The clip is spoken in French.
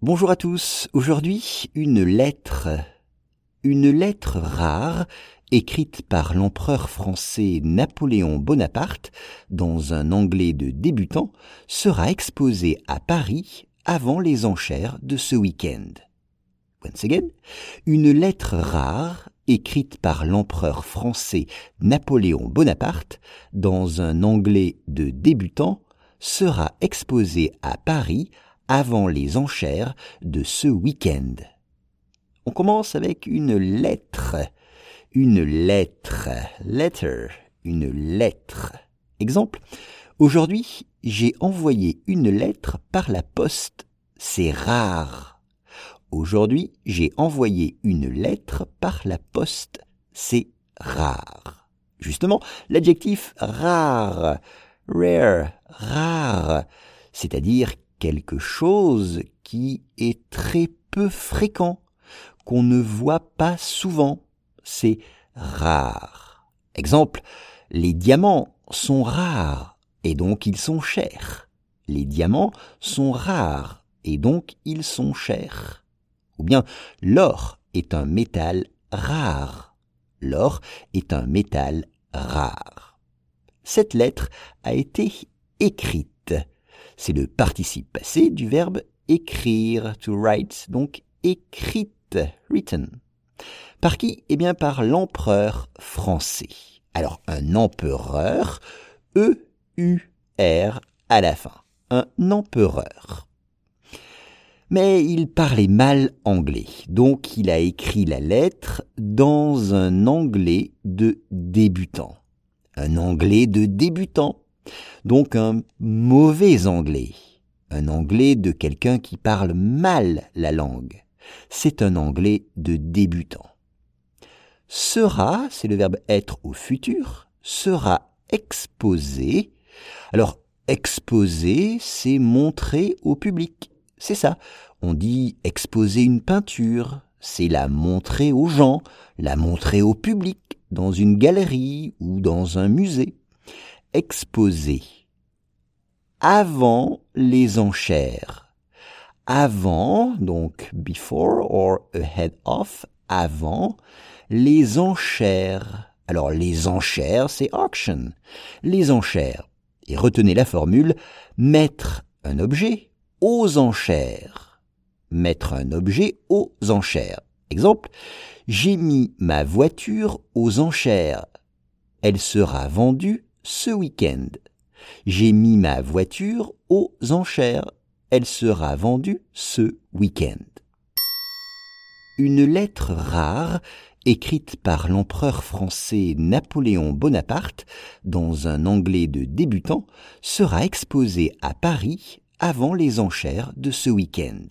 Bonjour à tous. Aujourd'hui, une lettre. Une lettre rare écrite par l'empereur français Napoléon Bonaparte dans un anglais de débutant sera exposée à Paris avant les enchères de ce week-end. Once again, une lettre rare écrite par l'empereur français Napoléon Bonaparte dans un anglais de débutant sera exposée à Paris avant les enchères de ce week-end. On commence avec une lettre. Une lettre. Letter. Une lettre. Exemple. Aujourd'hui, j'ai envoyé une lettre par la poste. C'est rare. Aujourd'hui, j'ai envoyé une lettre par la poste. C'est rare. Justement, l'adjectif rare, rare, rare, c'est-à-dire quelque chose qui est très peu fréquent, qu'on ne voit pas souvent. C'est rare. Exemple, les diamants sont rares et donc ils sont chers. Les diamants sont rares et donc ils sont chers. Ou bien l'or est un métal rare. L'or est un métal rare. Cette lettre a été écrite. C'est le participe passé du verbe écrire, to write, donc écrite, written. Par qui? Eh bien par l'empereur français. Alors un empereur, E-U-R à la fin. Un empereur. Mais il parlait mal anglais, donc il a écrit la lettre dans un anglais de débutant. Un anglais de débutant donc un mauvais anglais, un anglais de quelqu'un qui parle mal la langue. C'est un anglais de débutant. Sera, c'est le verbe être au futur, sera exposé. Alors, exposer, c'est montrer au public. C'est ça. On dit exposer une peinture, c'est la montrer aux gens, la montrer au public, dans une galerie ou dans un musée exposé avant les enchères. Avant, donc before or ahead of, avant les enchères. Alors les enchères, c'est auction. Les enchères. Et retenez la formule mettre un objet aux enchères. Mettre un objet aux enchères. Exemple, j'ai mis ma voiture aux enchères. Elle sera vendue ce week-end. J'ai mis ma voiture aux enchères. Elle sera vendue ce week-end. Une lettre rare écrite par l'empereur français Napoléon Bonaparte dans un anglais de débutant sera exposée à Paris avant les enchères de ce week-end.